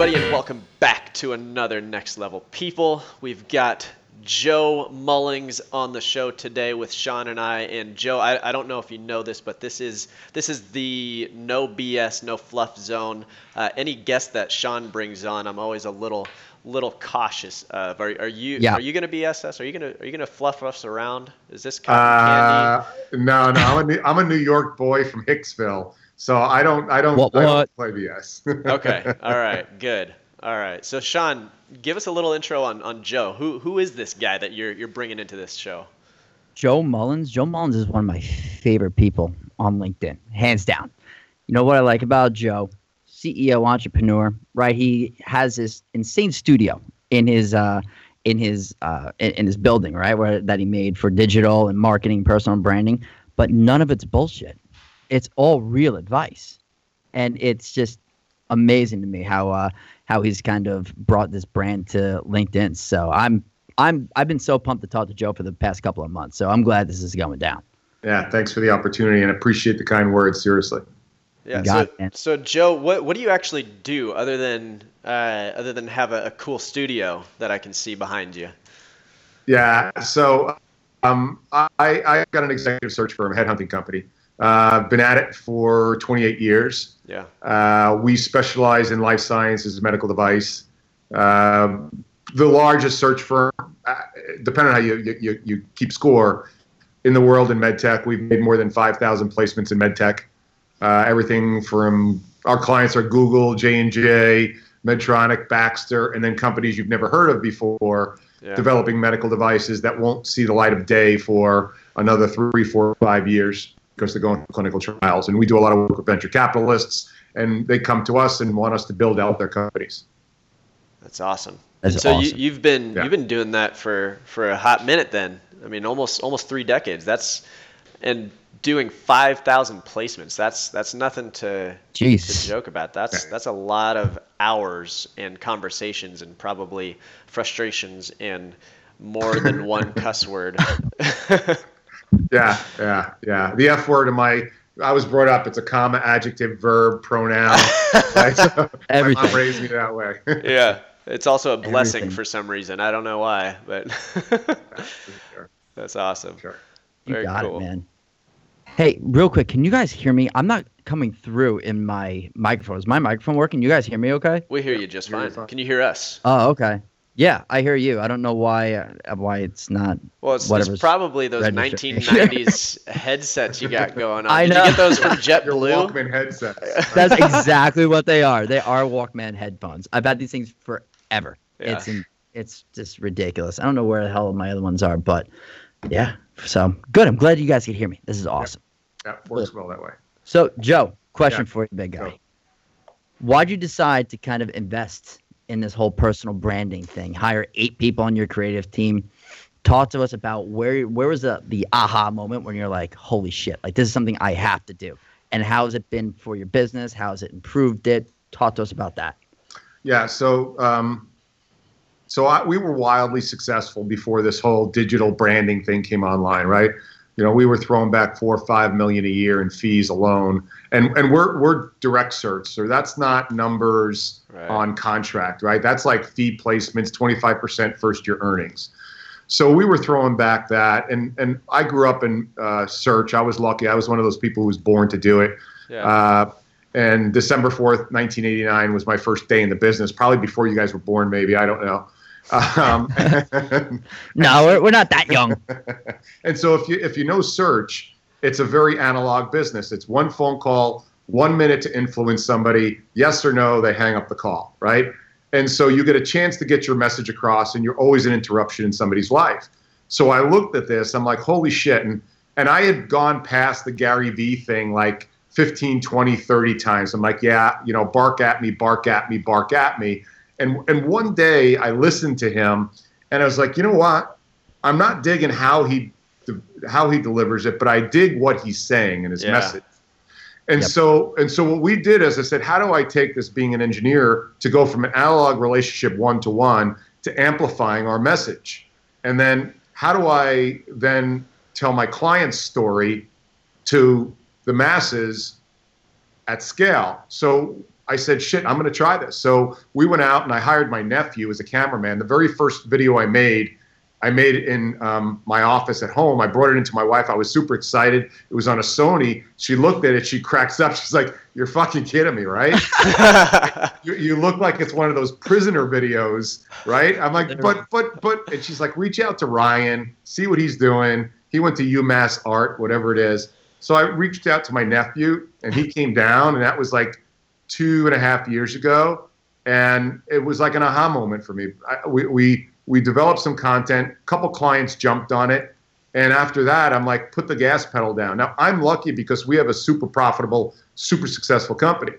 Everybody, and welcome back to another Next Level People. We've got Joe Mullings on the show today with Sean and I. And Joe, I, I don't know if you know this, but this is this is the no BS, no fluff zone. Uh, any guest that Sean brings on, I'm always a little little cautious of. Are, are you Yeah. are you going to BS us? Are you going to are you going to fluff us around? Is this cotton Uh, no, no, I'm a, New, I'm a New York boy from Hicksville, so I don't, I don't, What- I don't play BS. Okay. All right. Good. All right. So Sean, give us a little intro on, on Joe. Who who is this guy that you're you're bringing into this show? Joe Mullings. Joe Mullings is one of my favorite people on LinkedIn, hands down. You know what I like about Joe? CEO, entrepreneur, right? He has this insane studio in his uh, in his uh, in, in his building, right, where that he made for digital and marketing, personal branding. But none of it's bullshit. It's all real advice, and it's just amazing to me how uh, how he's kind of brought this brand to LinkedIn. So I'm I'm I've been so pumped to talk to Joe for the past couple of months. So I'm glad this is going down. yeah, thanks for the opportunity and appreciate the kind words. Seriously. Yeah. So, it, so Joe, what what do you actually do other than uh, other than have a, a cool studio that I can see behind you? Yeah. So, um, I, I got an executive search firm, headhunting company. Uh, been at it for 28 years. Yeah. Uh, we specialize in life sciences, medical device. Um, the largest search firm, uh, depending on how you, you, you keep score, in the world in medtech. We've made more than 5,000 placements in medtech. Uh, everything from our clients are Google, J and J, Medtronic, Baxter, and then companies you've never heard of before Yeah. developing medical devices that won't see the light of day for another three, four, five years because they're going through clinical trials. And we do a lot of work with venture capitalists, and they come to us and want us to build out their companies. That's awesome. That's so awesome. you, you've been Yeah. you've been doing that for for a hot minute then. I mean, almost almost three decades. That's and doing five thousand placements. That's that's nothing to to joke about. That's that's a lot of hours and conversations and probably frustrations and more than one cuss word. Yeah, yeah, yeah. The F word in my, I was brought up, it's a comma, adjective, verb, pronoun. Right? So My mom raised me that way. yeah, it's also a blessing Everything. for some reason. I don't know why, but Sure, that's awesome. sure. You Very got cool. it, man. Hey, real quick, can you guys hear me? I'm not coming through in my microphone. Is my microphone working? You guys hear me okay? We hear you just Hear you fine. fine. Can you hear us? Oh, okay. Yeah, I hear you. I don't know why uh, why it's not. Well, it's, it's probably those registered. 1990s headsets you got going on. I Did know. you get those from Your JetBlue? Walkman headsets. That's exactly what they are. They are Walkman headphones. I've had these things forever. Yeah. It's in, it's just ridiculous. I don't know where the hell my other ones are, but yeah. So good. I'm glad you guys can hear me. This is awesome. Yeah, works well that way. So, Joe, question Yeah. for you, big guy. Go. Why'd you decide to kind of invest in this whole personal branding thing? Hire eight people on your creative team. Talk to us about where where was the the aha moment when you're like, holy shit, like this is something I have to do. And how has it been for your business? How has it improved it? Talk to us about that. Yeah, so um, so I, we were wildly successful before this whole digital branding thing came online, right? You know, we were throwing back four or five million a year in fees alone, and and we're we're direct search, so that's not numbers Right. on contract, right? That's like fee placements, twenty five percent first year earnings. So we were throwing back that, and and I grew up in uh, search. I was lucky. I was one of those people who was born to do it. Yeah. Uh, and December 4th, 1989 was my first day in the business, probably before you guys were born, maybe. I don't know. Um, No, we're, we're not that young. and so if you if you know search, it's a very analog business. It's one phone call, one minute to influence somebody, yes or no, they hang up the call, right? And so you get a chance to get your message across, and you're always an interruption in somebody's life. So I looked at this, I'm like, holy shit. And and I had gone past the Gary Vee thing like 15, 20, 30 times. I'm like, yeah, you know, bark at me, bark at me, bark at me. And and one day I listened to him and I was like, you know what? I'm not digging how he how he delivers it, but I dig what he's saying and his Yeah. message. And Yep. so and so what we did is I said, how do I take this being an engineer to go from an analog relationship one to one to amplifying our message? And then how do I then tell my client's story to the masses at scale? So I said, shit, I'm going to try this. So we went out and I hired my nephew as a cameraman. The very first video I made, I made it in um, my office at home. I brought it into my wife. I was super excited. It was on a Sony. She looked at it. She cracks up. She's like, "You're fucking kidding me, right? you, you, look like it's one of those prisoner videos, right?" I'm like, "But, but, but," and she's like, "Reach out to Ryan, see what he's doing. He went to UMass Art, whatever it is." So I reached out to my nephew, and he came down, and that was like two and a half years ago, and it was like an aha moment for me. I, we, we we developed some content. A couple clients jumped on it, and after that, I'm like, put the gas pedal down. Now I'm lucky because we have a super profitable, super successful company.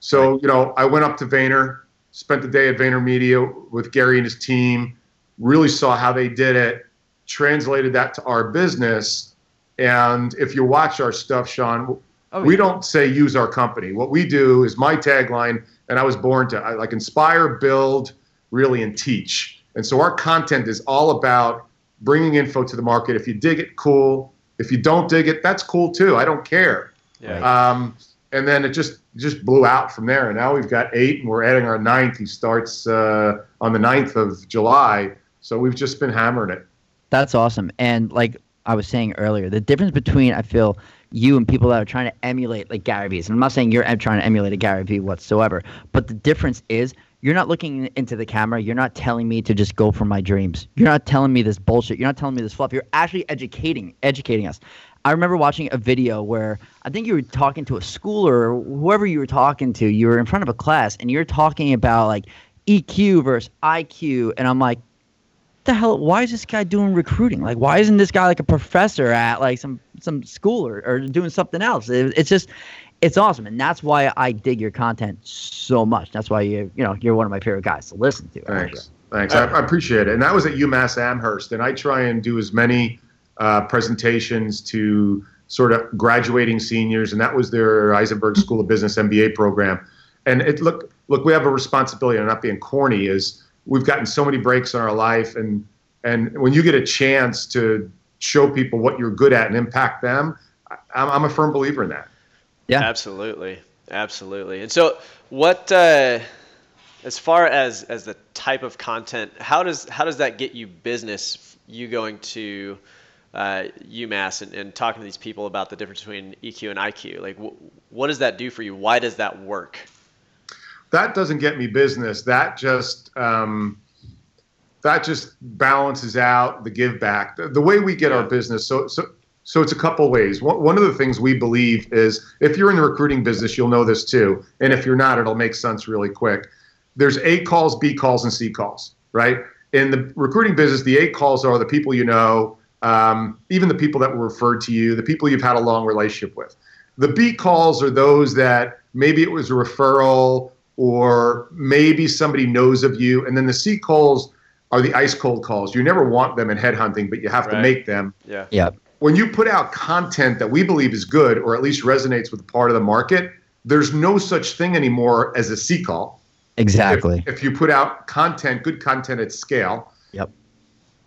So you know, I went up to Vayner, spent the day at VaynerMedia with Gary and his team, really saw how they did it, translated that to our business, and if you watch our stuff, Sean, Oh, we don't say use our company. What we do is my tagline, and I was born to I, like inspire, build, really, and teach. And so our content is all about bringing info to the market. If you dig it, cool. If you don't dig it, that's cool too. I don't care. Yeah. Um, and then it just just blew out from there. And now we've got eight, and we're adding our ninth. He starts uh, on the 9th of July. So we've just been hammering it. That's awesome. And like I was saying earlier, the difference between I feel you and people that are trying to emulate like Gary Vee's. And I'm not saying you're trying to emulate a Gary Vee whatsoever, but the difference is you're not looking into the camera. You're not telling me to just go for my dreams. You're not telling me this bullshit. You're not telling me this fluff. You're actually educating educating us. I remember watching a video where I think you were talking to a schooler or whoever you were talking to. You were in front of a class and you're talking about like EQ versus IQ, and I'm like, the hell why is this guy doing recruiting? Like why isn't this guy like a professor at like some some school or, or doing something else? It, it's just it's awesome. And that's why i dig your content so much. That's why you you know you're one of my favorite guys to listen to. Thanks. Thanks. I, I, appreciate it. And that was at umass amherst. And i try and do as many uh, presentations to sort of graduating seniors. And that was their Isenberg school of business mba program. And it look look we have a responsibility. I'm not being corny is we've gotten so many breaks in our life and and when you get a chance to show people what you're good at and impact them i'm, I'm a firm believer in that. Yeah. Absolutely. Absolutely. And so what uh, as far as as the type of content how does how does that get you business you going to uh, UMass and, and talking to these people about the difference between EQ and IQ like wh- what does that do for you? Why does that work that doesn't get me business. That just um, that just balances out the give back. The, the way we get our business. So so so it's a couple ways. One, one of the things we believe is if you're in the recruiting business, you'll know this too. And if you're not, it'll make sense really quick. There's A calls, B calls, and C calls, right? In the recruiting business, the A calls are the people you know, um, even the people that were referred to you, the people you've had a long relationship with. The B calls are those that maybe it was a referral or maybe somebody knows of you. And then the C calls are the ice cold calls. You never want them in headhunting, but you have right. to make them. Yeah. Yeah. When you put out content that we believe is good or at least resonates with part of the market, there's no such thing anymore as a C call. Exactly. If, if you put out content, good content at scale. Yep.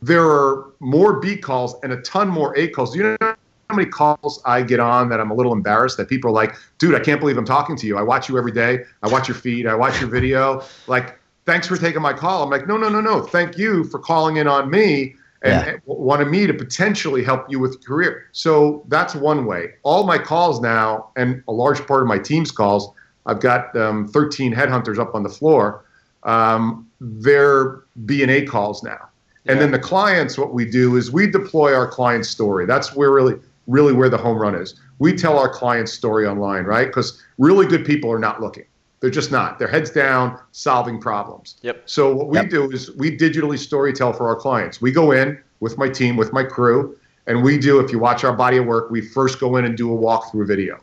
There are more B calls and a ton more A calls. You know how many calls I get on that I'm a little embarrassed that people are like, dude, I can't believe I'm talking to you. I watch you every day. I watch your feed. I watch your video. Like, thanks for taking my call. I'm like, no, no, no, no. Thank you for calling in on me and yeah. wanted me to potentially help you with your career. So that's one way. All my calls now, and a large part of my team's calls, I've got um, 13 headhunters up on the floor. Um, they're B and A calls now. And then the clients, what we do is we deploy our client story. That's where really really where the home run is. We tell our client's story online, right? Because really good people are not looking. They're just not. They're heads down, solving problems. Yep. So what we yep. do is we digitally storytell for our clients. We go in with my team, with my crew, and we do. If you watch our body of work, we first go in and do a walkthrough video,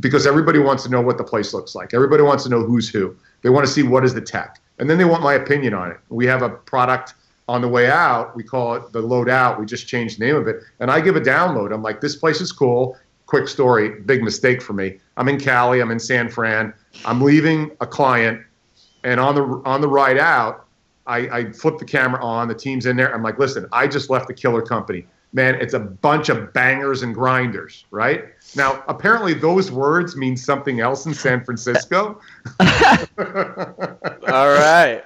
because everybody wants to know what the place looks like. Everybody wants to know who's who. They want to see what is the tech, and then they want my opinion on it. We have a product on the way out, we call it the load out. We just changed the name of it. And I give a download. I'm like, this place is cool. Quick story, big mistake for me. I'm in Cali, I'm in San Fran. I'm leaving a client, and on the on the ride out, I, I flip the camera on, the team's in there. I'm like, listen, I just left the killer company. man, it's a bunch of bangers and grinders, right? Now, apparently, those words mean something else in San Francisco. All right,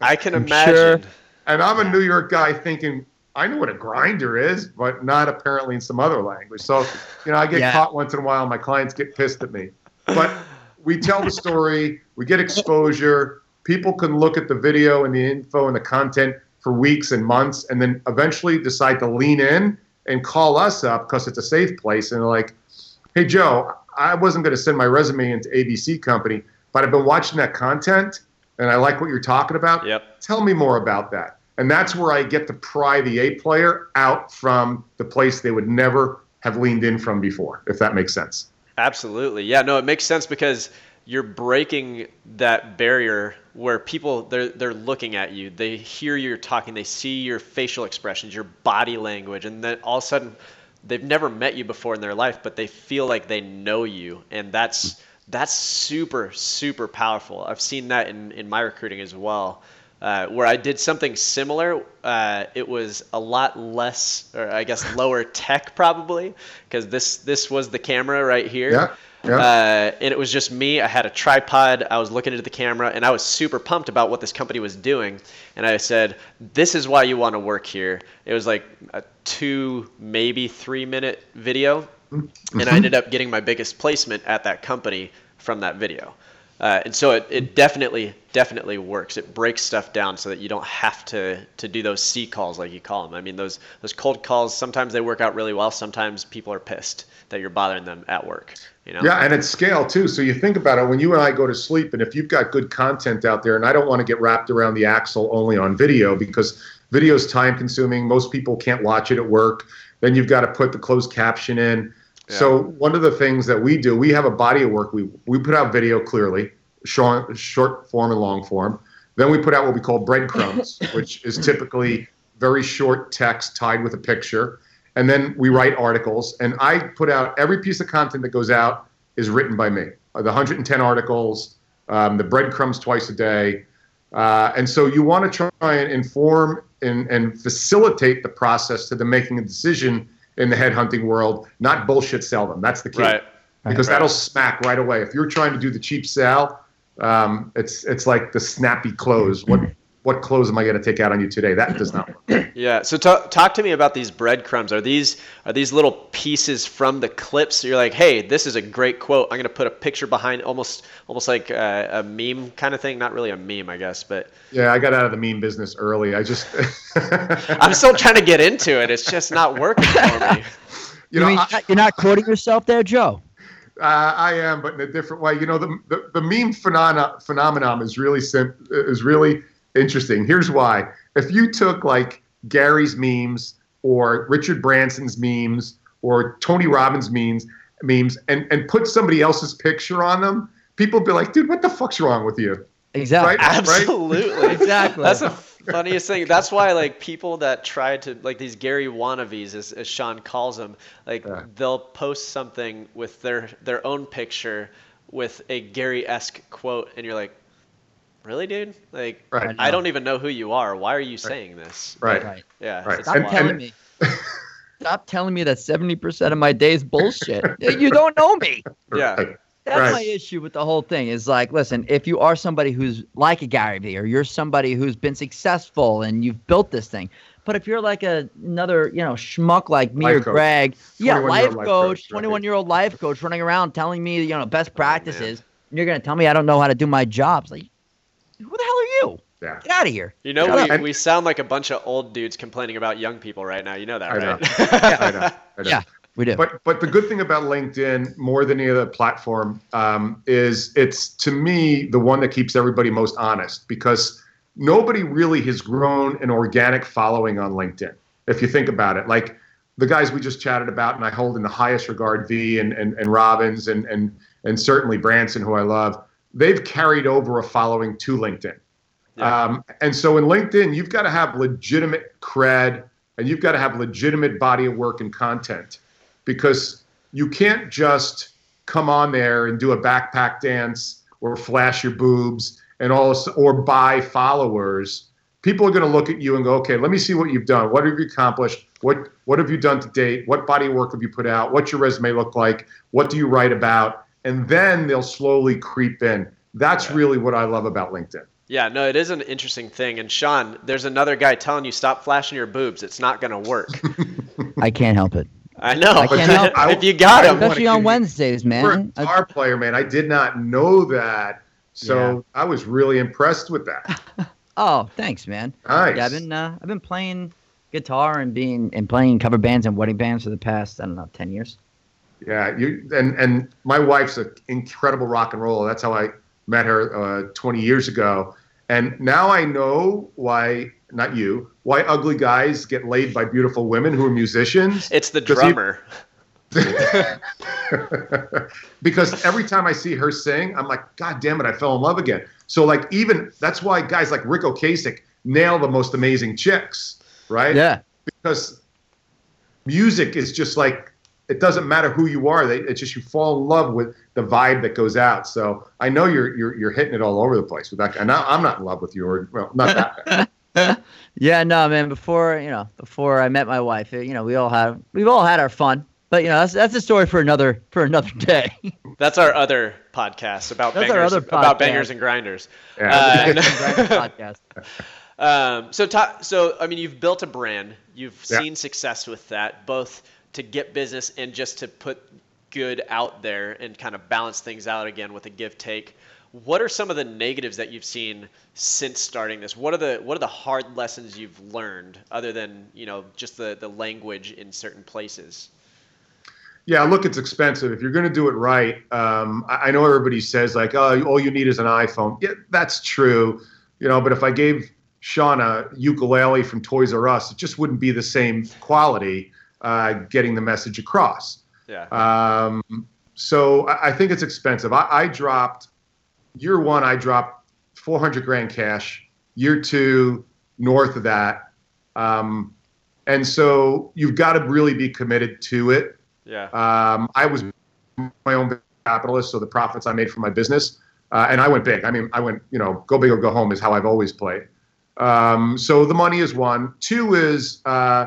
I can I'm imagine. sure. And I'm a New York guy thinking, I know what a grinder is, but not apparently in some other language. So, you know, I get Yeah. caught once in a while. My clients get pissed at me. But we tell the story, we get exposure. People can look at the video and the info and the content for weeks and months, and then eventually decide to lean in and call us up because it's a safe place. And like, hey, Joe, I wasn't going to send my resume into ABC Company, but I've been watching that content and I like what you're talking about. Yep. Tell me more about that. And that's where I get to pry the A player out from the place they would never have leaned in from before, if that makes sense. Absolutely. Yeah, no, it makes sense because you're breaking that barrier where people they're they're looking at you. They hear you're talking, they see your facial expressions, your body language, and then all of a sudden they've never met you before in their life, but they feel like they know you. And that's that's super, super powerful. I've seen that in, in my recruiting as well. Uh, where I did something similar, uh, it was a lot less, or I guess lower tech probably, because this this was the camera right here. Yeah. Yeah. Uh, and it was just me. I had a tripod. I was looking into the camera, and I was super pumped about what this company was doing. And I said, "This is why you want to work here." It was like a two, maybe three minute video, and I ended up getting my biggest placement at that company from that video. Uh, and so it, it definitely definitely works. It breaks stuff down so that you don't have to to do those C calls like you call them. I mean those those cold calls sometimes they work out really well. Sometimes people are pissed that you're bothering them at work. You know. Yeah, and it's scale too. So you think about it when you and I go to sleep, and if you've got good content out there, and I don't want to get wrapped around the axle only on video because video is time consuming. Most people can't watch it at work. Then you've got to put the closed caption in. So one of the things that we do, we have a body of work. We we put out video clearly, short, short form and long form. Then we put out what we call breadcrumbs, which is typically very short text tied with a picture. And then we write articles. And I put out every piece of content that goes out is written by me. Uh, The 110 articles, um, the breadcrumbs twice a day. Uh, and so you want to try and inform and, and facilitate the process to the making a decision in the headhunting world, not bullshit sell them. That's the key. Right. Because Right. that'll smack right away. If you're trying to do the cheap sell, um, it's it's like the snappy close. What what clothes am I going to take out on you today? That does not work. Yeah. So talk talk to me about these breadcrumbs. Are these are these little pieces from the clips? You're like, hey, this is a great quote. I'm gonna put a picture behind, almost almost like a, a meme kind of thing. Not really a meme, I guess, but Yeah, I got out of the meme business early. I just, I'm still trying to get into it. It's just not working for me. you You know, mean, I, you're not quoting yourself there, Joe? uh, I am, but in a different way. You know, the the, the meme phenomena, phenomenon is really sim- is really interesting. Here's why: if you took like Gary's memes or Richard Branson's memes or Tony Robbins memes memes and and put somebody else's picture on them, people would be like, "Dude, what the fuck's wrong with you?" Exactly. Right? Absolutely. Exactly. That's the funniest thing. That's why like people that try to like these Gary wannabes, as, as Sean calls them, like Yeah. they'll post something with their their own picture with a Gary esque quote, and you're like, really, dude? Like, Right. I don't even know who you are. Why are you saying this? Right. Right. Yeah. Right. Stop wild. telling me. Stop telling me that 70% of my day is bullshit. you don't know me. Yeah. That's Right. my issue with the whole thing. Is like, listen, if you are somebody who's like a Gary Vee, or you're somebody who's been successful and you've built this thing, but if you're like a, another, you know, schmuck like me Life or coach. yeah, life life coach, coach, 21 year old life coach running around telling me, you know, best Oh, practices, and you're gonna tell me I don't know how to do my jobs. Like, who the hell are you? Yeah. Get out of here. You know, Shut we, up. we sound like a bunch of old dudes complaining about young people right now. You know that, I know. right? I know. I know. Yeah, we do. But but the good thing about LinkedIn, more than any other platform, um, is it's to me the one that keeps everybody most honest because nobody really has grown an organic following on LinkedIn. If you think about it, like the guys we just chatted about, and I hold in the highest regard, Vee and and, and Robbins and and and certainly Branson, who I love, they've carried over a following to LinkedIn. Yeah. Um, and so in LinkedIn, you've got to have legitimate cred and you've got to have legitimate body of work and content because you can't just come on there and do a backpack dance or flash your boobs and all or buy followers people are going to look at you and go okay let me see what you've done what have you accomplished What what have you done to date? What body of work have you put out? What's your resume look like? What do you write about? And then they'll slowly creep in. That's Yeah. really what I love about LinkedIn. Yeah, no, it is an interesting thing. And Sean, there's another guy telling you stop flashing your boobs. It's not going to work. I can't help it. I know. I can't help it. if you got I him, Especially on give you- Wednesdays, You're a man. I- guitar player, man. I did not know that. So Yeah. I was really impressed with that. oh, thanks, man. Nice. Yeah, I've been uh, I've been playing guitar and being and playing cover bands and wedding bands for the past I don't know ten years. Yeah, you and and my wife's an incredible rock and roller. That's how I met her uh, 20 years ago. And now I know why not you why ugly guys get laid by beautiful women who are musicians. it's the 'Cause he- drummer. because every time I see her sing, I'm like, God damn it, I fell in love again. So like even that's why guys like Ric Ocasek nail the most amazing chicks, right? Yeah. because music is just like it doesn't matter who you are. They, it's just you fall in love with the vibe that goes out. So I know you're you're, you're hitting it all over the place with that. And I, I'm not in love with you, or well, not that. Yeah, no, man. Before you know, before I met my wife, you know, we all had we've all had our fun. But you know, that's that's a story for another for another day. That's our other podcast about That's our bangers, other about bangers and grinders. Yeah. Uh, podcast. Um, so, ta- so I mean, you've built a brand. You've Yeah. seen success with that, both to get business and just to put good out there and kind of balance things out again with a give take. What are some of the negatives that you've seen since starting this? What are the what are the hard lessons you've learned other than you know just the the language in certain places? Yeah, look, it's expensive. If you're going to do it right, um, I, I know everybody says like, "Oh, all you need is an iPhone." Yeah, that's true, you know. But if I gave Sean a ukulele from Toys R Us, it just wouldn't be the same quality uh, getting the message across. Yeah. Um, so I, I think it's expensive. I, I dropped year one. I dropped 400 grand cash. Year two, north of that. Um, and so you've got to really be committed to it. yeah. Um, I was my own capitalist, so the profits I made from my business, uh, and I went big. I mean, I went, you know, go big or go home is how I've always played. Um, so the money is one. Two is uh,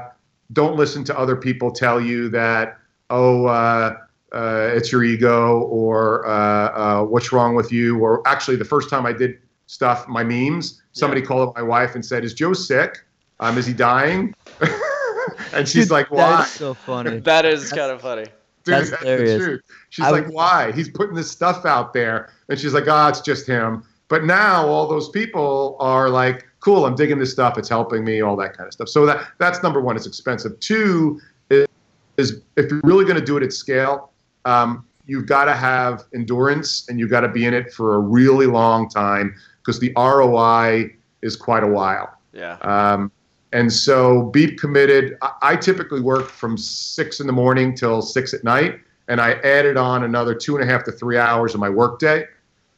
don't listen to other people tell you that, oh, uh, uh, it's your ego, or uh, uh, what's wrong with you, or actually, the first time I did stuff, my memes, somebody Yeah. called up my wife and said, "Is Joe sick? Um, is he dying?" and she's Dude, like, "Why?" That is so funny. that is kind of funny. Dude, That's that's, hilarious. the truth. She's I like, would- why? He's putting this stuff out there. And she's like, oh, it's just him. But now all those people are like, cool, I'm digging this stuff. It's helping me, all that kind of stuff. So that that's number one. It's expensive. Two is, is if you're really going to do it at scale, um, you've got to have endurance and you've got to be in it for a really long time because the ROI is quite a while. Yeah. Um, and so be committed. I, I typically work from six in the morning till six at night, and I added on another two and a half to three hours of my workday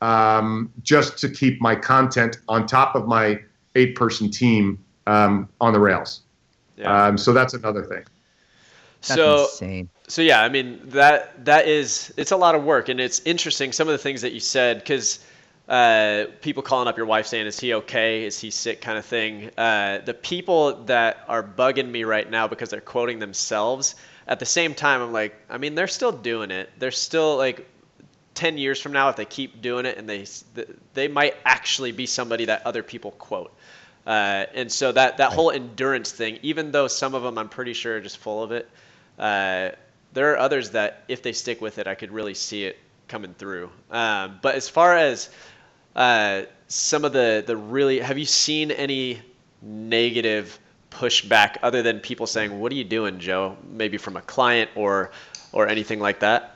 um, just to keep my content on top of my eight person team um, on the rails. Yeah. Um, so that's another thing. That's so insane. so yeah i mean that that is it's a lot of work and it's interesting some of the things that you said because uh, people calling up your wife saying is he okay is he sick kind of thing uh, the people that are bugging me right now because they're quoting themselves at the same time i'm like i mean they're still doing it they're still like 10 years from now if they keep doing it and they they might actually be somebody that other people quote. Uh, and so that that whole endurance thing even though some of them i'm pretty sure are just full of it uh, there are others that if they stick with it i could really see it coming through. Um, but as far as uh, some of the the really have you seen any negative pushback other than people saying what are you doing joe? Maybe from a client or or anything like that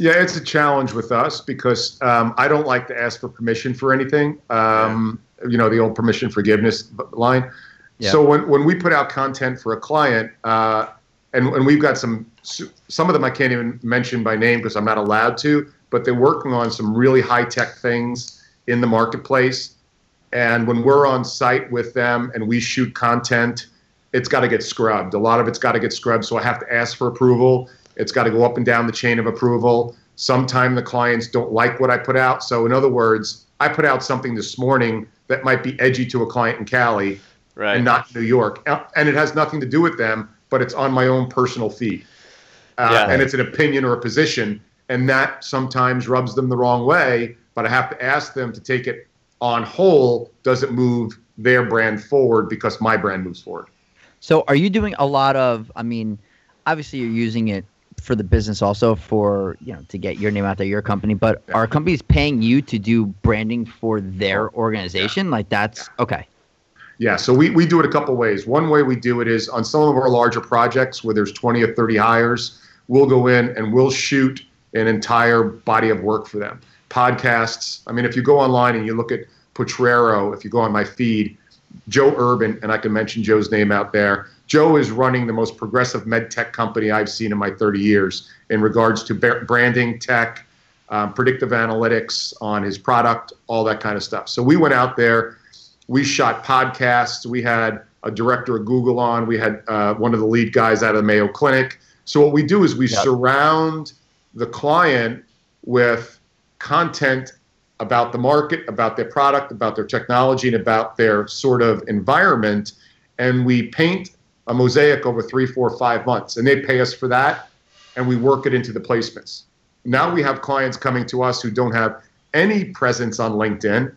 Yeah, it's a challenge with us because um, I don't like to ask for permission for anything. Um, You know, the old permission forgiveness line. Yeah. So when, when we put out content for a client, uh, and, and we've got some, some of them I can't even mention by name because I'm not allowed to, but they're working on some really high tech things in the marketplace. And when we're on site with them and we shoot content, it's got to get scrubbed. A lot of it's got to get scrubbed. So I have to ask for approval. It's got to go up and down the chain of approval. Sometimes the clients don't like what I put out. So, in other words, I put out something this morning that might be edgy to a client in Cali right and not New York. And it has nothing to do with them. but it's on my own personal feed. Uh, Yeah. And it's an opinion or a position. And that sometimes rubs them the wrong way, but I have to ask them to take it on whole. Does it move their brand forward because my brand moves forward? So are you doing a lot of I mean, obviously you're using it for the business also for, you know, to get your name out there, your company, but Yeah. are companies paying you to do branding for their oh, organization? Like that's okay. Yeah, so we, we do it a couple ways. One way we do it is on some of our larger projects where there's 20 or 30 hires, we'll go in and we'll shoot an entire body of work for them. Podcasts. I mean, if you go online and you look at Potrero, if you go on my feed, Joe Urban, and I can mention Joe's name out there. Joe is running the most progressive med tech company I've seen in my 30 years in regards to branding, tech, um, predictive analytics on his product, all that kind of stuff. So we went out there we shot podcasts. We had a director of Google on. We had uh, one of the lead guys out of the Mayo Clinic. So what we do is we Yep. surround the client with content about the market, about their product, about their technology, and about their sort of environment, and we paint a mosaic over three, four, five months, and they pay us for that, and we work it into the placements. Now we have clients coming to us who don't have any presence on LinkedIn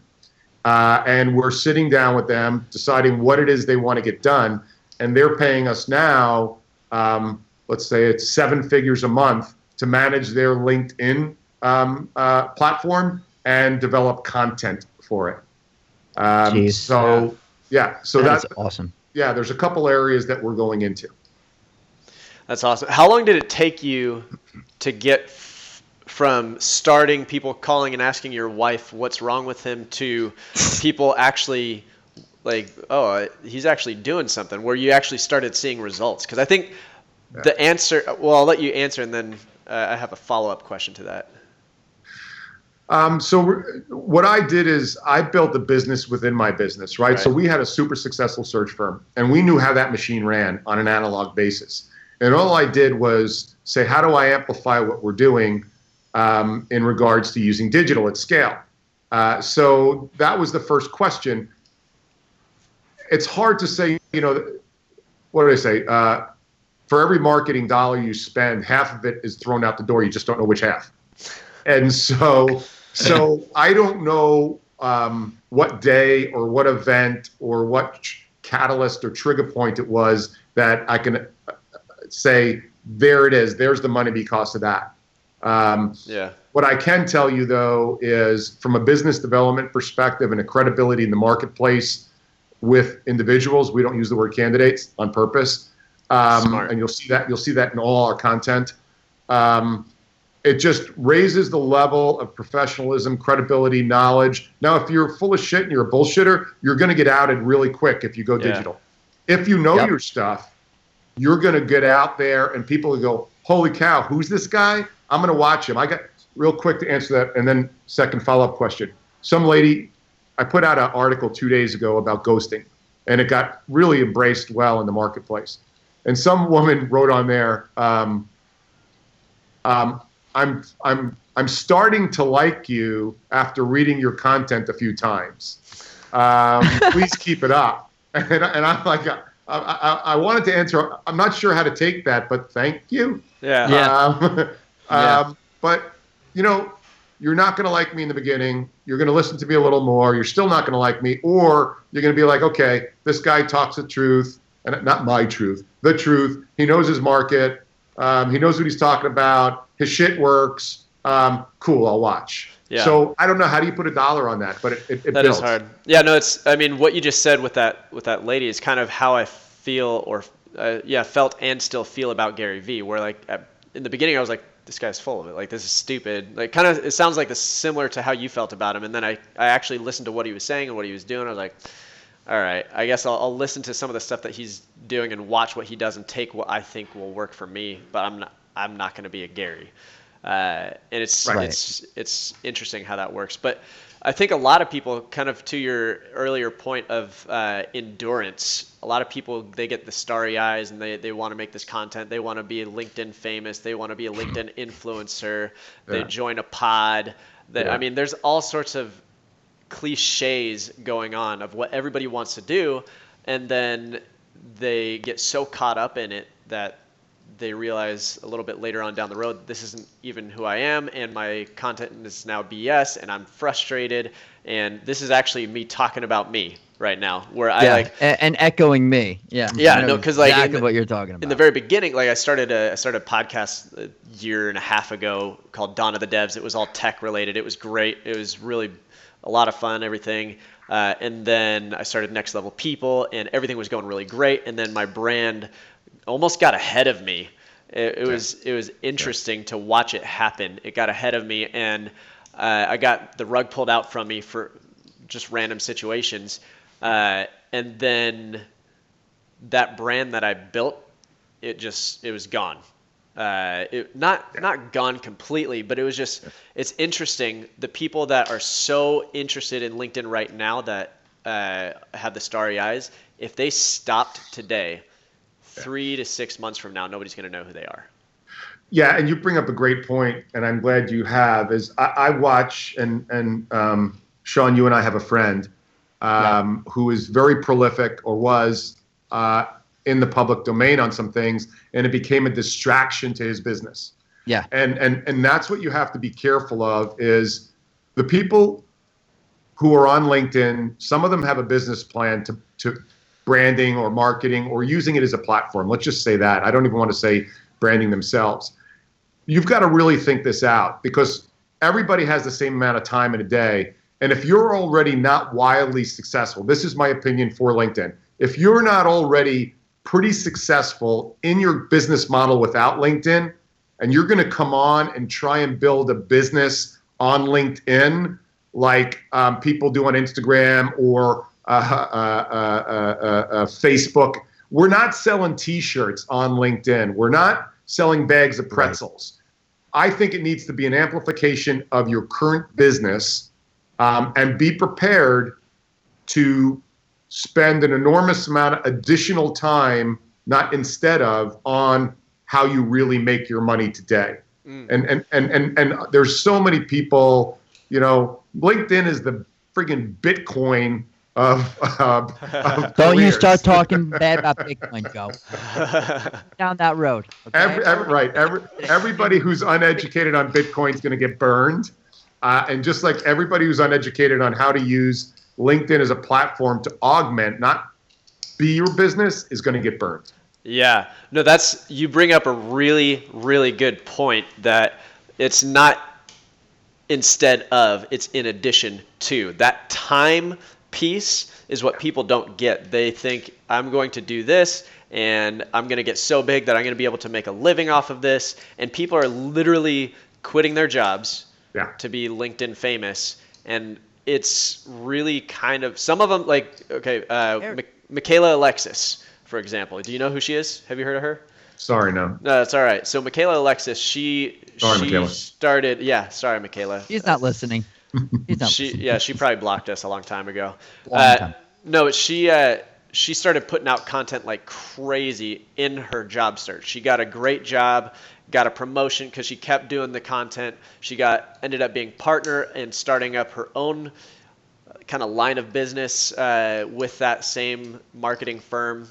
uh, and we're sitting down with them, deciding what it is they want to get done, and they're paying us now. Um, let's say it's seven figures a month to manage their LinkedIn um, uh, platform and develop content for it. Um, Jeez. so yeah, so that's that's awesome. Yeah. There's a couple areas that we're going into. That's awesome. How long did it take you to get f- from starting people calling and asking your wife what's wrong with him to people actually like, oh, uh, he's actually doing something where you actually started seeing results? Because I think the answer, well, I'll let you answer and then uh, I have a follow up question to that. Um, so what I did is I built a business within my business, right? So we had a super successful search firm, and we knew how that machine ran on an analog basis. And all I did was say, how do I amplify what we're doing um, in regards to using digital at scale? Uh, so that was the first question. It's hard to say, you know, what did I say? Uh, for every marketing dollar you spend, half of it is thrown out the door. You just don't know which half and so so I don't know um, what day or what event or what catalyst or trigger point it was that I can uh, say there it is. There's the money because of that. Um, Yeah. what I can tell you though is from a business development perspective and a credibility in the marketplace with individuals, we don't use the word candidates on purpose. Um, and you'll see that you'll see that in all our content. Um, it just raises the level of professionalism, credibility, knowledge. Now, if you're full of shit and you're a bullshitter, you're going to get outed really quick if you go Yeah. digital. If you know Yep. your stuff, you're going to get out there and people will go, holy cow, who's this guy? I'm going to watch him. I got real quick to answer that. And then, second follow up question. Some lady, I put out an article two days ago about ghosting, and it got really embraced well in the marketplace. And some woman wrote on there, um, um, I'm, I'm, I'm starting to like you after reading your content a few times. Um, please keep it up. And, and I'm like, I, I, I wanted to answer. I'm not sure how to take that, but thank you. Yeah. Yeah. Um, Yeah. um, but you know, you're not going to like me in the beginning. You're going to listen to me a little more. You're still not going to like me, or you're going to be like, okay, this guy talks the truth, and not my truth, the truth. He knows his market. Um, he knows what he's talking about. His shit works. Um, cool, I'll watch. Yeah. So I don't know how do you put a dollar on that, but it, it, it That builds. is hard. Yeah, no, it's. I mean, what you just said with that with that lady is kind of how I feel, or uh, yeah, felt and still feel about Gary Vee. Where like at, in the beginning, I was like, this guy's full of it. Like this is stupid. Like kind of, it sounds like this similar to how you felt about him. And then I I actually listened to what he was saying and what he was doing. I was like, all right, I guess I'll, I'll listen to some of the stuff that he's doing and watch what he does and take what I think will work for me. But I'm not I'm not going to be a Gary. Uh, and it's Right. it's it's interesting how that works. But I think a lot of people, kind of to your earlier point of uh, endurance, a lot of people they get the starry eyes and they, they want to make this content. They want to be LinkedIn famous. They want to be a LinkedIn influencer. They join a pod. That Yeah. I mean, there's all sorts of cliches going on of what everybody wants to do, and then they get so caught up in it that they realize a little bit later on down the road this isn't even who I am and my content is now BS and I'm frustrated and this is actually me talking about me right now where yeah. I like and, and echoing me. Yeah. Yeah, no, 'cause, like, exactly the- what you're talking about. in the very beginning, like I started a I started a podcast a year and a half ago called Dawn of the Devs. It was all tech related. It was great. It was really a lot of fun, everything. Uh, and then I started Next Level People, and everything was going really great. And then my brand almost got ahead of me. It, it was it was interesting to watch it happen. It got ahead of me, and uh, I got the rug pulled out from me for just random situations. Uh, and then that brand that I built, it just it was gone. Uh, it, not not gone completely, but it was just it's interesting. The people that are so interested in LinkedIn right now that uh, have the starry eyes, if they stopped today, three to six months from now, nobody's going to know who they are. Yeah, and you bring up a great point, and I'm glad you have. Is I, I watch and and um, Sean, you and I have a friend um, who is very prolific or was uh, in the public domain on some things, and it became a distraction to his business. Yeah. and and and that's what you have to be careful of is the people who are on LinkedIn. Some of them have a business plan to to branding or marketing or using it as a platform. Let's just say that. I don't even want to say branding themselves. You've got to really think this out because everybody has the same amount of time in a day. And if you're already not wildly successful, this is my opinion for LinkedIn. If you're not already pretty successful in your business model without LinkedIn, and you're going to come on and try and build a business on LinkedIn like um, people do on Instagram or uh, uh, uh, uh, uh, Facebook. We're not selling T-shirts on LinkedIn. We're not selling bags of pretzels. I think it needs to be an amplification of your current business, um, and be prepared to spend an enormous amount of additional time, not instead of, on how you really make your money today. Mm. And, and and and and there's so many people, you know, LinkedIn is the friggin' Bitcoin of, of, of Don't you start talking bad about Bitcoin, Joe. Down that road. Okay? Every, every, right. Every, everybody who's uneducated on Bitcoin is going to get burned. Uh, and just like everybody who's uneducated on how to use LinkedIn as a platform to augment, not be your business, is going to get burned. Yeah, no, that's you bring up a really, really good point that it's not instead of, it's in addition to. That time piece is what people don't get. They think, I'm going to do this and I'm going to get so big that I'm going to be able to make a living off of this. And people are literally quitting their jobs Yeah. to be LinkedIn famous. And it's really kind of, some of them, like, okay, uh, Eric. Michaela Alexis, for example. Do you know who she is? Have you heard of her? Sorry, no. No, that's all right. So Michaela Alexis, she Sorry, she Michaela. started. Yeah, sorry, Michaela. He's not listening. He's not She listening. yeah, she probably blocked us a long time ago. Long Uh, time. No, she uh, she started putting out content like crazy in her job search. She got a great job, got a promotion because she kept doing the content. She got ended up being partner and starting up her own kind of line of business uh, with that same marketing firm.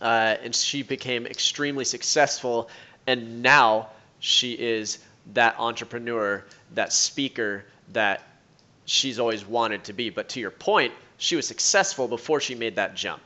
Uh, and she became extremely successful and now she is that entrepreneur that speaker that she's always wanted to be. But to your point she was successful before she made that jump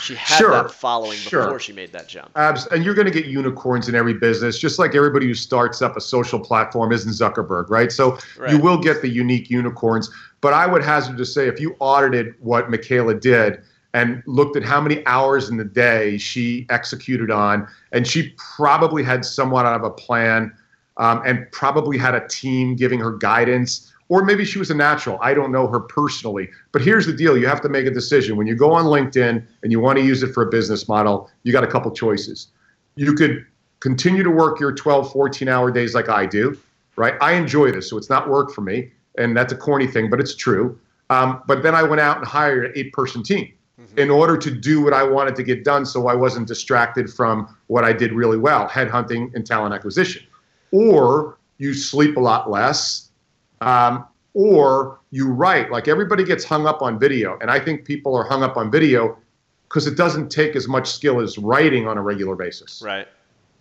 she had Sure, that following sure. before she made that jump Abs- and you're going to get unicorns in every business, just like everybody who starts up a social platform isn't Zuckerberg, right? So you will get the unique unicorns. But I would hazard to say, if you audited what Michaela did and looked at how many hours in the day she executed on, and she probably had somewhat of a plan um, and probably had a team giving her guidance. Or maybe she was a natural. I don't know her personally. But here's the deal you have to make a decision. When you go on LinkedIn and you want to use it for a business model, you got a couple choices. You could continue to work your 12, 14 hour days like I do, right? I enjoy this, so it's not work for me. And that's a corny thing, but it's true. Um, but then I went out and hired an eight person team in order to do what I wanted to get done so I wasn't distracted from what I did really well headhunting and talent acquisition. Or you sleep a lot less, um, or you write. Like everybody gets hung up on video, and I think people are hung up on video because it doesn't take as much skill as writing on a regular basis. Right.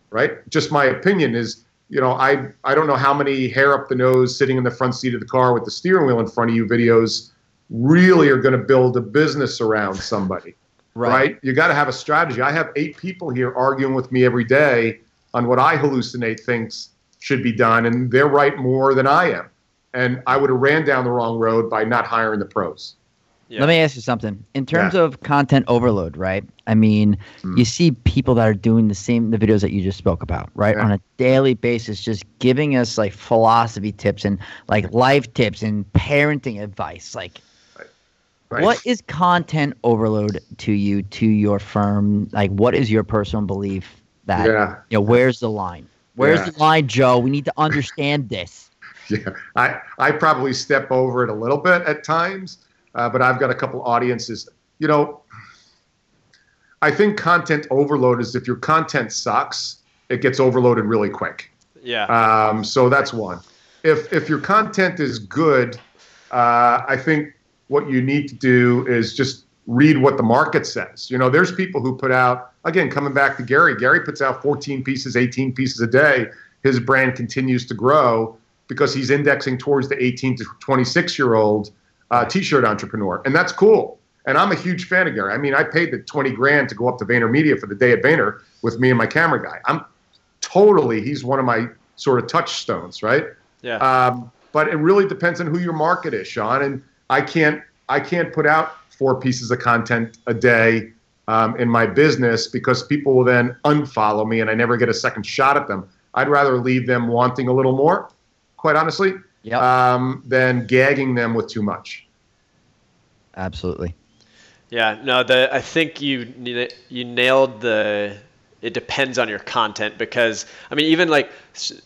Right. Just my opinion is, you know, I I don't know how many hair up the nose sitting in the front seat of the car with the steering wheel in front of you videos really are going to build a business around somebody. Right. right? You got to have a strategy. I have eight people here arguing with me every day on what I hallucinate thinks should be done, and they're right more than I am. And I would have ran down the wrong road by not hiring the pros. Yeah. Let me ask you something. In terms Yeah. of content overload, right? I mean, Hmm. you see people that are doing the same the videos that you just spoke about, right? Yeah. On a daily basis, just giving us like philosophy tips and like life tips and parenting advice. Like Right? what is content overload to you, to your firm? Like what is your personal belief that Yeah, you know, where's the line? Where's Yeah. the line, Joe? We need to understand this. yeah. I I probably step over it a little bit at times, uh, but I've got a couple audiences. You know, I think content overload is if your content sucks, it gets overloaded really quick. Yeah. Um, so that's one. If if your content is good, uh, I think what you need to do is just read what the market says. You know, there's people who put out again coming back to Gary. Gary puts out 14 pieces, 18 pieces a day. His brand continues to grow because he's indexing towards the 18 to 26 year old uh, t-shirt entrepreneur, and that's cool. And I'm a huge fan of Gary. I mean, I paid the 20 grand to go up to VaynerMedia for the day at Vayner with me and my camera guy. I'm totally he's one of my sort of touchstones, right? yeah. Um, but it really depends on who your market is, Sean. And I can't I can't put out four pieces of content a day um, in my business because people will then unfollow me and I never get a second shot at them. I'd rather leave them wanting a little more, quite honestly, Yep. um, than gagging them with too much. Absolutely. Yeah, no, the I think you you nailed the. It depends on your content because I mean, even like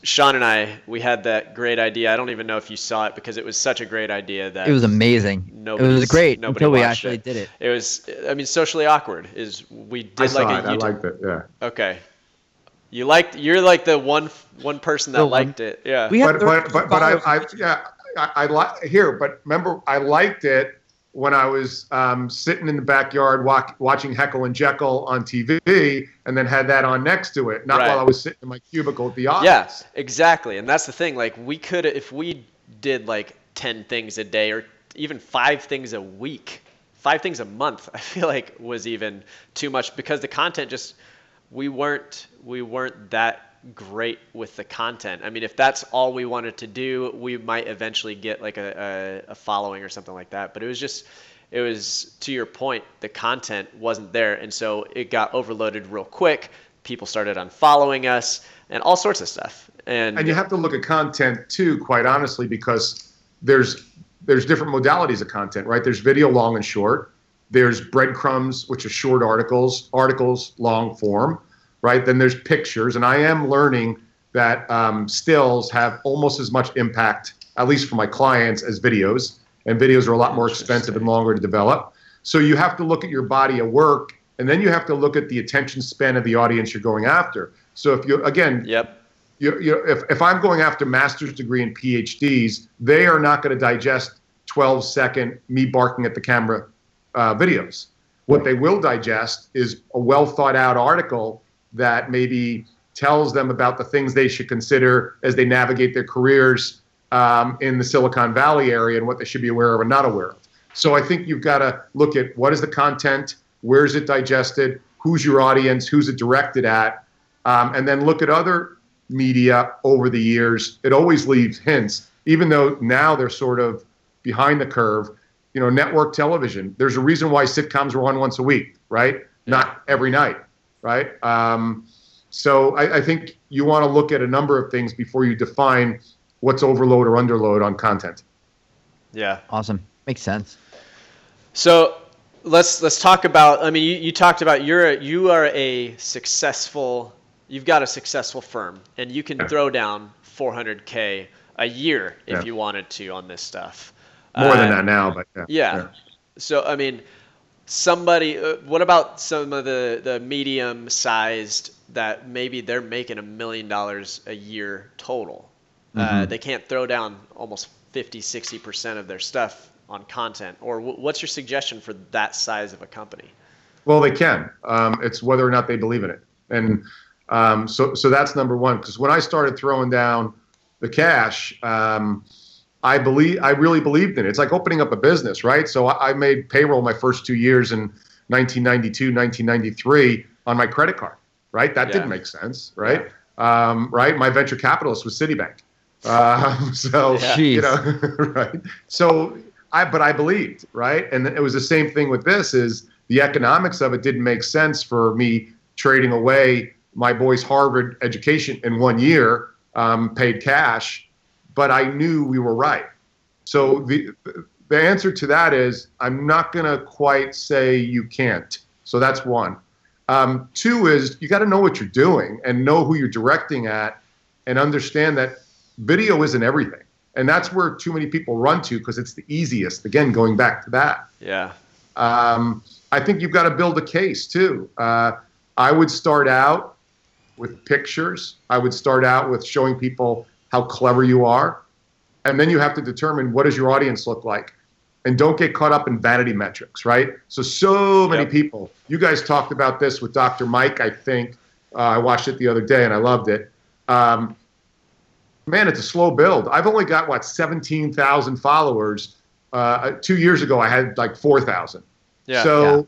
Sean and I, we had that great idea. I don't even know if you saw it because it was such a great idea that It was amazing. It was great nobody until we actually it. did it. It was, I mean, socially awkward. Is we did I saw like it. a I YouTube. liked it. Yeah. okay, you liked. You're like the one one person that The one- liked it. Yeah. We had but but but, but I, I yeah I, I like here but remember I liked it when I was um, sitting in the backyard walk, watching Heckle and Jeckle on TV and then had that on next to it not Right. while I was sitting in my cubicle at the office Yeah, exactly. And that's the thing. Like we could, if we did like ten things a day or even five things a week, five things a month, I feel like was even too much because the content just we weren't we weren't that great with the content. I mean, if that's all we wanted to do, we might eventually get like a, a, a following or something like that. But it was just it was to your point, the content wasn't there, and so it got overloaded real quick. People started unfollowing us and all sorts of stuff. And, and you have to look at content too quite honestly because there's there's different modalities of content right there's video long and short there's breadcrumbs which are short articles articles long form right? Then there's pictures. And i am learning that um, stills have almost as much impact at least for my clients as videos. And videos are a lot more expensive and longer to develop. So you have to look at your body of work and then you have to look at the attention span of the audience you're going after. So if you again yep, you, you, if, if I'm going after master's degree and PhDs, they are not going to digest 12 second me barking at the camera uh, videos. What they will digest is a well thought out article that maybe tells them about the things they should consider as they navigate their careers um, in the Silicon Valley area and what they should be aware of and not aware of. So I think you've got to look at what is the content, where is it digested, who's your audience, who's it directed at, um, and then look at other media over the years. It always leaves hints, even though now they're sort of behind the curve. You know, network television. There's a reason why sitcoms were on once a week, right? Not every night, right? Um, so I, I think you want to look at a number of things before you define what's overload or underload on content. yeah. Awesome. Makes sense. So let's let's talk about. I mean, you, you talked about you're a, you are a successful. You've got a successful firm, and you can Yeah. throw down 400k a year if Yeah. you wanted to on this stuff. More than Uh, that now, but yeah. Yeah. So I mean, somebody. Uh, what about some of the the medium sized that maybe they're making a million dollars a year total? Uh, they can't throw down almost 50, 60 percent of their stuff on content. Or w- what's your suggestion for that size of a company? Well, they can. Um, it's whether or not they believe in it, and um, so so that's number one. Because when I started throwing down the cash, um, I believe I really believed in it. It's like opening up a business, right? So I, I made payroll my first two years in 1992, 1993 on my credit card, right? That Yeah. didn't make sense, right? Um, right? My venture capitalist was Citibank. Um, so Yeah. you know, right? So I, but I believed, right? And it was the same thing with this. Is the economics of it didn't make sense for me trading away my boy's Harvard education in one year, um, paid cash, but I knew we were right. So the the answer to that is I'm not going to quite say you can't. So that's one. Um, two is you got to know what you're doing and know who you're directing at, and understand that video isn't everything. And that's where too many people run to because it's the easiest. Again, going back to that. Yeah. Um, I think you've got to build a case too. Uh, I would start out with pictures. I would start out with showing people how clever you are, and then you have to determine what does your audience look like, and don't get caught up in vanity metrics. Right? So so many Yep. people. You guys talked about this with Dr. Mike. I think uh, I watched it the other day and I loved it. Um, man, it's a slow build. I've only got what 17,000 followers. Uh, two years ago, I had like 4,000. Yeah. So, Yeah.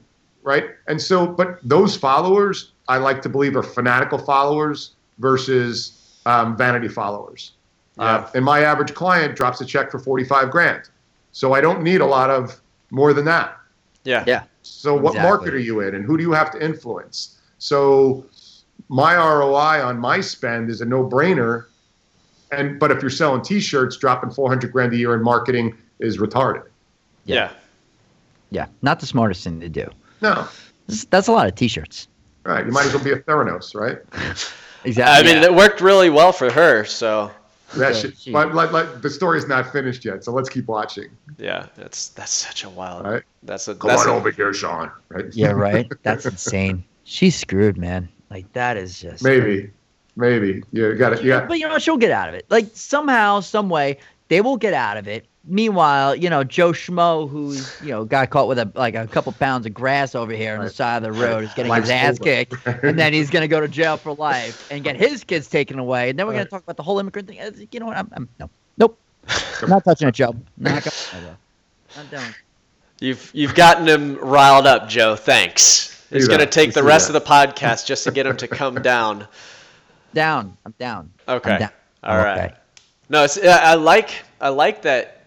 right. And so, but those followers, I like to believe, are fanatical followers versus um, vanity followers. Yeah. Uh, and my average client drops a check for 45 grand. So I don't need a lot of more than that. yeah. Yeah. So what Exactly. market are you in and who do you have to influence? So my ROI on my spend is a no-brainer. And but if you're selling t-shirts, dropping 400 grand a year in marketing is retarded. Yeah. Yeah. Not the smartest thing to do. No. That's a lot of T-shirts. Right. You might as well be a Theranos, right? Exactly. I mean, it worked really well for her. So That Yeah, shit, gee. but like, like, the story's not finished yet, so let's keep watching. yeah, that's that's such a wild. Right. That's a Come that's on a, over here, Sean. Right? yeah. Right. That's insane. She's screwed, man. Like that is just Maybe, maybe you got it. Yeah. But you know, she'll get out of it. Like somehow, some way, they will get out of it. Meanwhile, you know, Joe Schmo, who's you know got caught with a like a couple pounds of grass over here on the side of the road, is getting Life's his ass over. kicked, and then he's gonna go to jail for life and get his kids taken away. And then we're gonna Right. talk about the whole immigrant thing. You know what? I'm, I'm no, nope, I'm not touching it, Joe. Not going. I'm down. You've you've gotten him riled up, Joe. Thanks. It's See going to that. take You the rest that. of the podcast just to get him to come down. Down. I'm down. Okay. I'm down. All I'm right. okay. No, it's, I I like I like that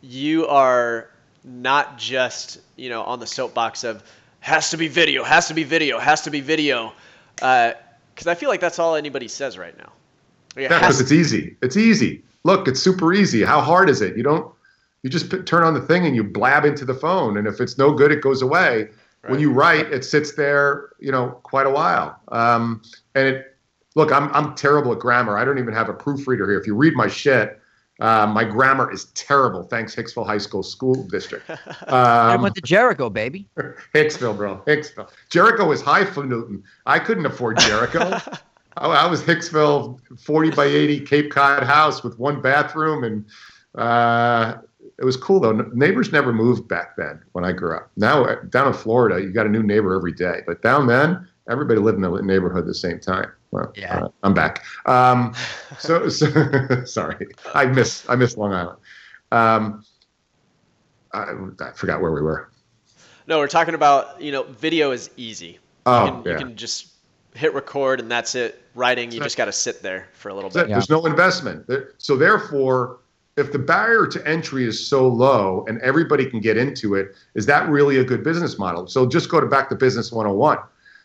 you are not just you know on the soapbox of has to be video, has to be video, has to be video, because I feel like that's all anybody says right now. It Yeah, because it's easy. It's easy. Look, it's super easy. How hard is it? You don't. You just p- turn on the thing and you blab into the phone, and if it's no good, it goes away. When you write, it sits there, you know, quite a while. Um, and it. Look, I'm I'm terrible at grammar. I don't even have a proofreader here. If you read my shit, uh, my grammar is terrible. Thanks, Hicksville High School School District. I Um, went to Jericho, baby. Hicksville, bro. Hicksville. Jericho is Newton. I couldn't afford Jericho. I, I was Hicksville, 40 by 80 Cape Cod house with one bathroom, and uh, it was cool though. N- Neighbors never moved back then when I grew up. Now uh, down in Florida, you got a new neighbor every day, but down then, everybody lived in the neighborhood at the same time. Well, Yeah. uh, I'm back. Um, so, so sorry, I miss I miss Long Island. Um, I, I forgot where we were. no, we're talking about you know video is easy. Oh, you, can, yeah. you can just hit record and that's it. Writing, you just got to sit there for a little bit. Yeah. There's no investment. So therefore, if the barrier to entry is so low and everybody can get into it, is that really a good business model? So just go to back to business 101.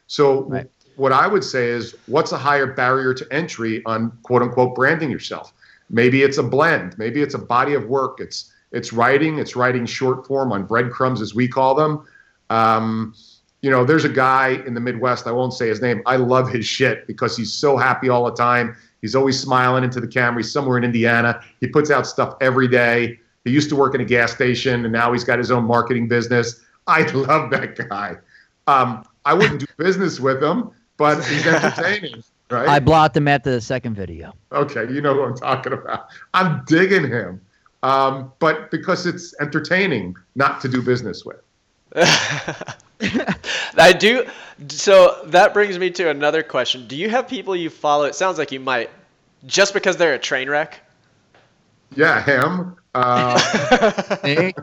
So Right. What I would say is what's a higher barrier to entry on quote unquote branding yourself? Maybe it's a blend, maybe it's a body of work. It's it's writing, it's writing short form on breadcrumbs as we call them. Um, you know, there's a guy in the Midwest, I won't say his name. I love his shit because he's so happy all the time. He's always smiling into the camera. He's somewhere in Indiana. He puts out stuff every day. He used to work in a gas station and now he's got his own marketing business. I love that guy. Um, I wouldn't do business with him, but he's entertaining, right? I blocked him after the second video. Okay, you know who I'm talking about. I'm digging him, um, but because it's entertaining not to do business with. I do. So that brings me to another question. Do you have people you follow? It sounds like you might, just because they're a train wreck. Yeah, him. Uh, Me?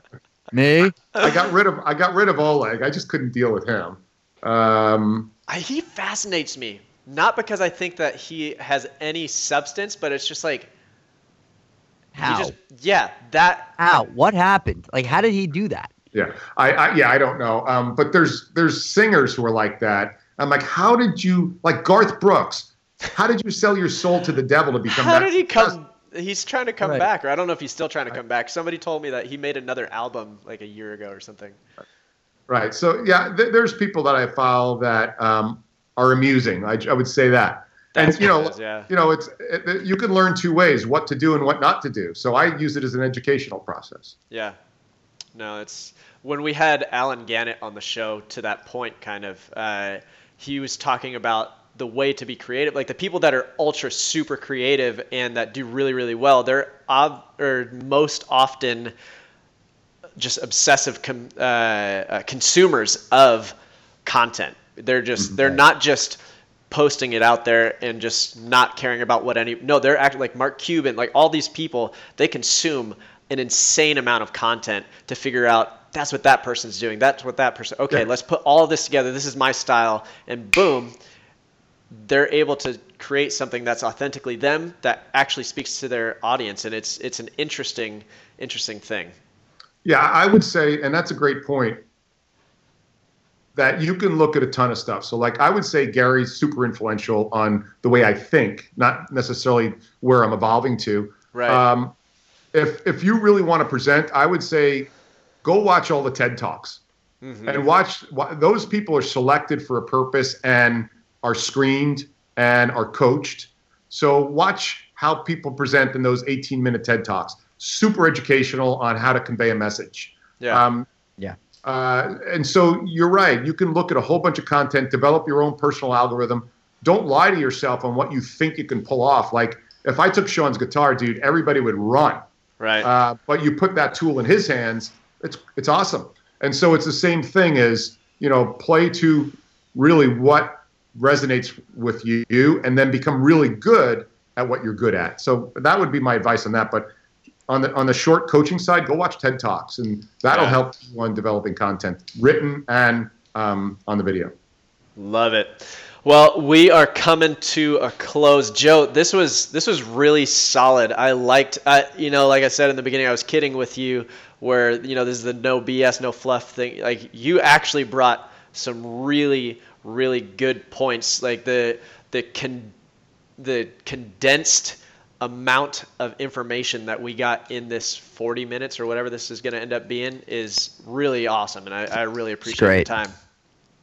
Me? I got rid of I got rid of Oleg. I just couldn't deal with him. Um, I, he fascinates me. Not because I think that he has any substance, but it's just like he How? just yeah that How? What happened? Like, how did he do that? yeah, I, I yeah I don't know. Um, but there's there's singers who are like that. I'm like, how did you like Garth Brooks? How did you sell your soul to the devil to become How that? did he come? He's trying to come Right. back, or I don't know if he's still trying to come back. Somebody told me that he made another album like a year ago or something. Right. So yeah, th- there's people that I follow that um, are amusing. I, I would say that. That's and you know, is, yeah. you know, it's it, it- you can learn two ways: what to do and what not to do. So I use it as an educational process. Yeah. No, it's when we had Allen Gannett on the show to that point, kind of, uh, he was talking about the way to be creative. Like the people that are ultra super creative and that do really, really well, they're ob- or most often just obsessive com- uh, uh, consumers of content. They're just, they're not just posting it out there and just not caring about what any no they're actually like mark cuban like all these people they consume an insane amount of content to figure out that's what that person's doing that's what that person okay Yeah. let's put all of this together this is my style and boom they're able to create something that's authentically them that actually speaks to their audience and it's it's an interesting interesting thing Yeah, I would say, and that's a great point. That you can look at a ton of stuff. So, like, I would say Gary's super influential on the way I think, not necessarily where I'm evolving to. Right. Um, if if you really want to present, I would say, go watch all the TED talks and watch. Those people are selected for a purpose and are screened and are coached. So watch how people present in those 18 minute TED talks. Super educational on how to convey a message. yeah Um, Yeah. uh, and so you're right. You can look at a whole bunch of content, develop your own personal algorithm. Don't lie to yourself on what you think you can pull off. Like if I took Sean's guitar, dude, everybody would run. right Uh, but you put that tool in his hands, it's it's awesome. And so it's the same thing as you know, play to really what resonates with you, and then become really good at what you're good at. So that would be my advice on that. But on the on the short coaching side, go watch TED Talks, and that'll Yeah. help you on developing content, written and um, on the video. Love it. Well, we are coming to a close. Joe, this was this was really solid. I liked, I, you know, like I said in the beginning, I was kidding with you, where you know this is the no BS, no fluff thing. Like you actually brought some really, really good points. Like the the con, the condensed amount of information that we got in this 40 minutes or whatever this is going to end up being is really awesome, and I, I really appreciate the time.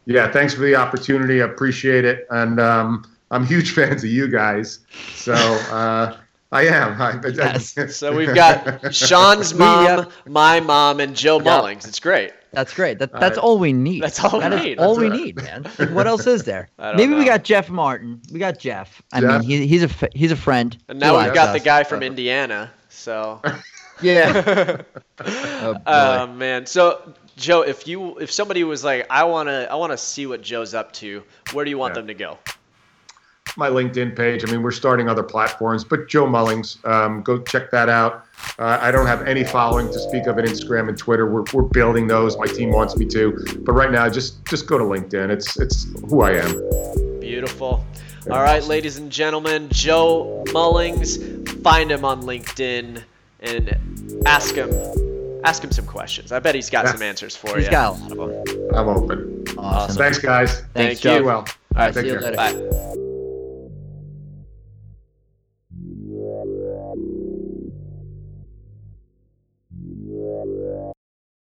Yeah, thanks for the opportunity. I appreciate it, and um, I'm huge fans of you guys. So uh, I am. I, Yes. So we've got Sean's mom, my mom, and Joe Mullings. It's great. That's great. That, that's right. all we need. That's all we That is need. all That's we need, man. Like, what else is there? I don't Maybe we got Jeff Martin. We got Jeff. I Jeff? mean, he, he's a f- he's a friend. And now we've likes got the guy from Indiana. So, Yeah. oh, boy. oh man. So, Joe, if you if somebody was like, I wanna I wanna see what Joe's up to, where do you want Yeah. them to go? my LinkedIn page. I mean, we're starting other platforms, but Joe Mullings, um, go check that out. Uh, I don't have any following to speak of in Instagram and Twitter. We're, we're building those. My team wants me to, but right now, just just go to LinkedIn. It's it's who I am. Beautiful. All right, ladies and gentlemen, Joe Mullings. Find him on LinkedIn and ask him ask him some questions. I bet he's got Yeah. some answers for He's you. got a lot of them. I'm open. Awesome. Thanks, guys. Thanks, Thank you. Joe. Be well. All right, Take see you care. later. Bye.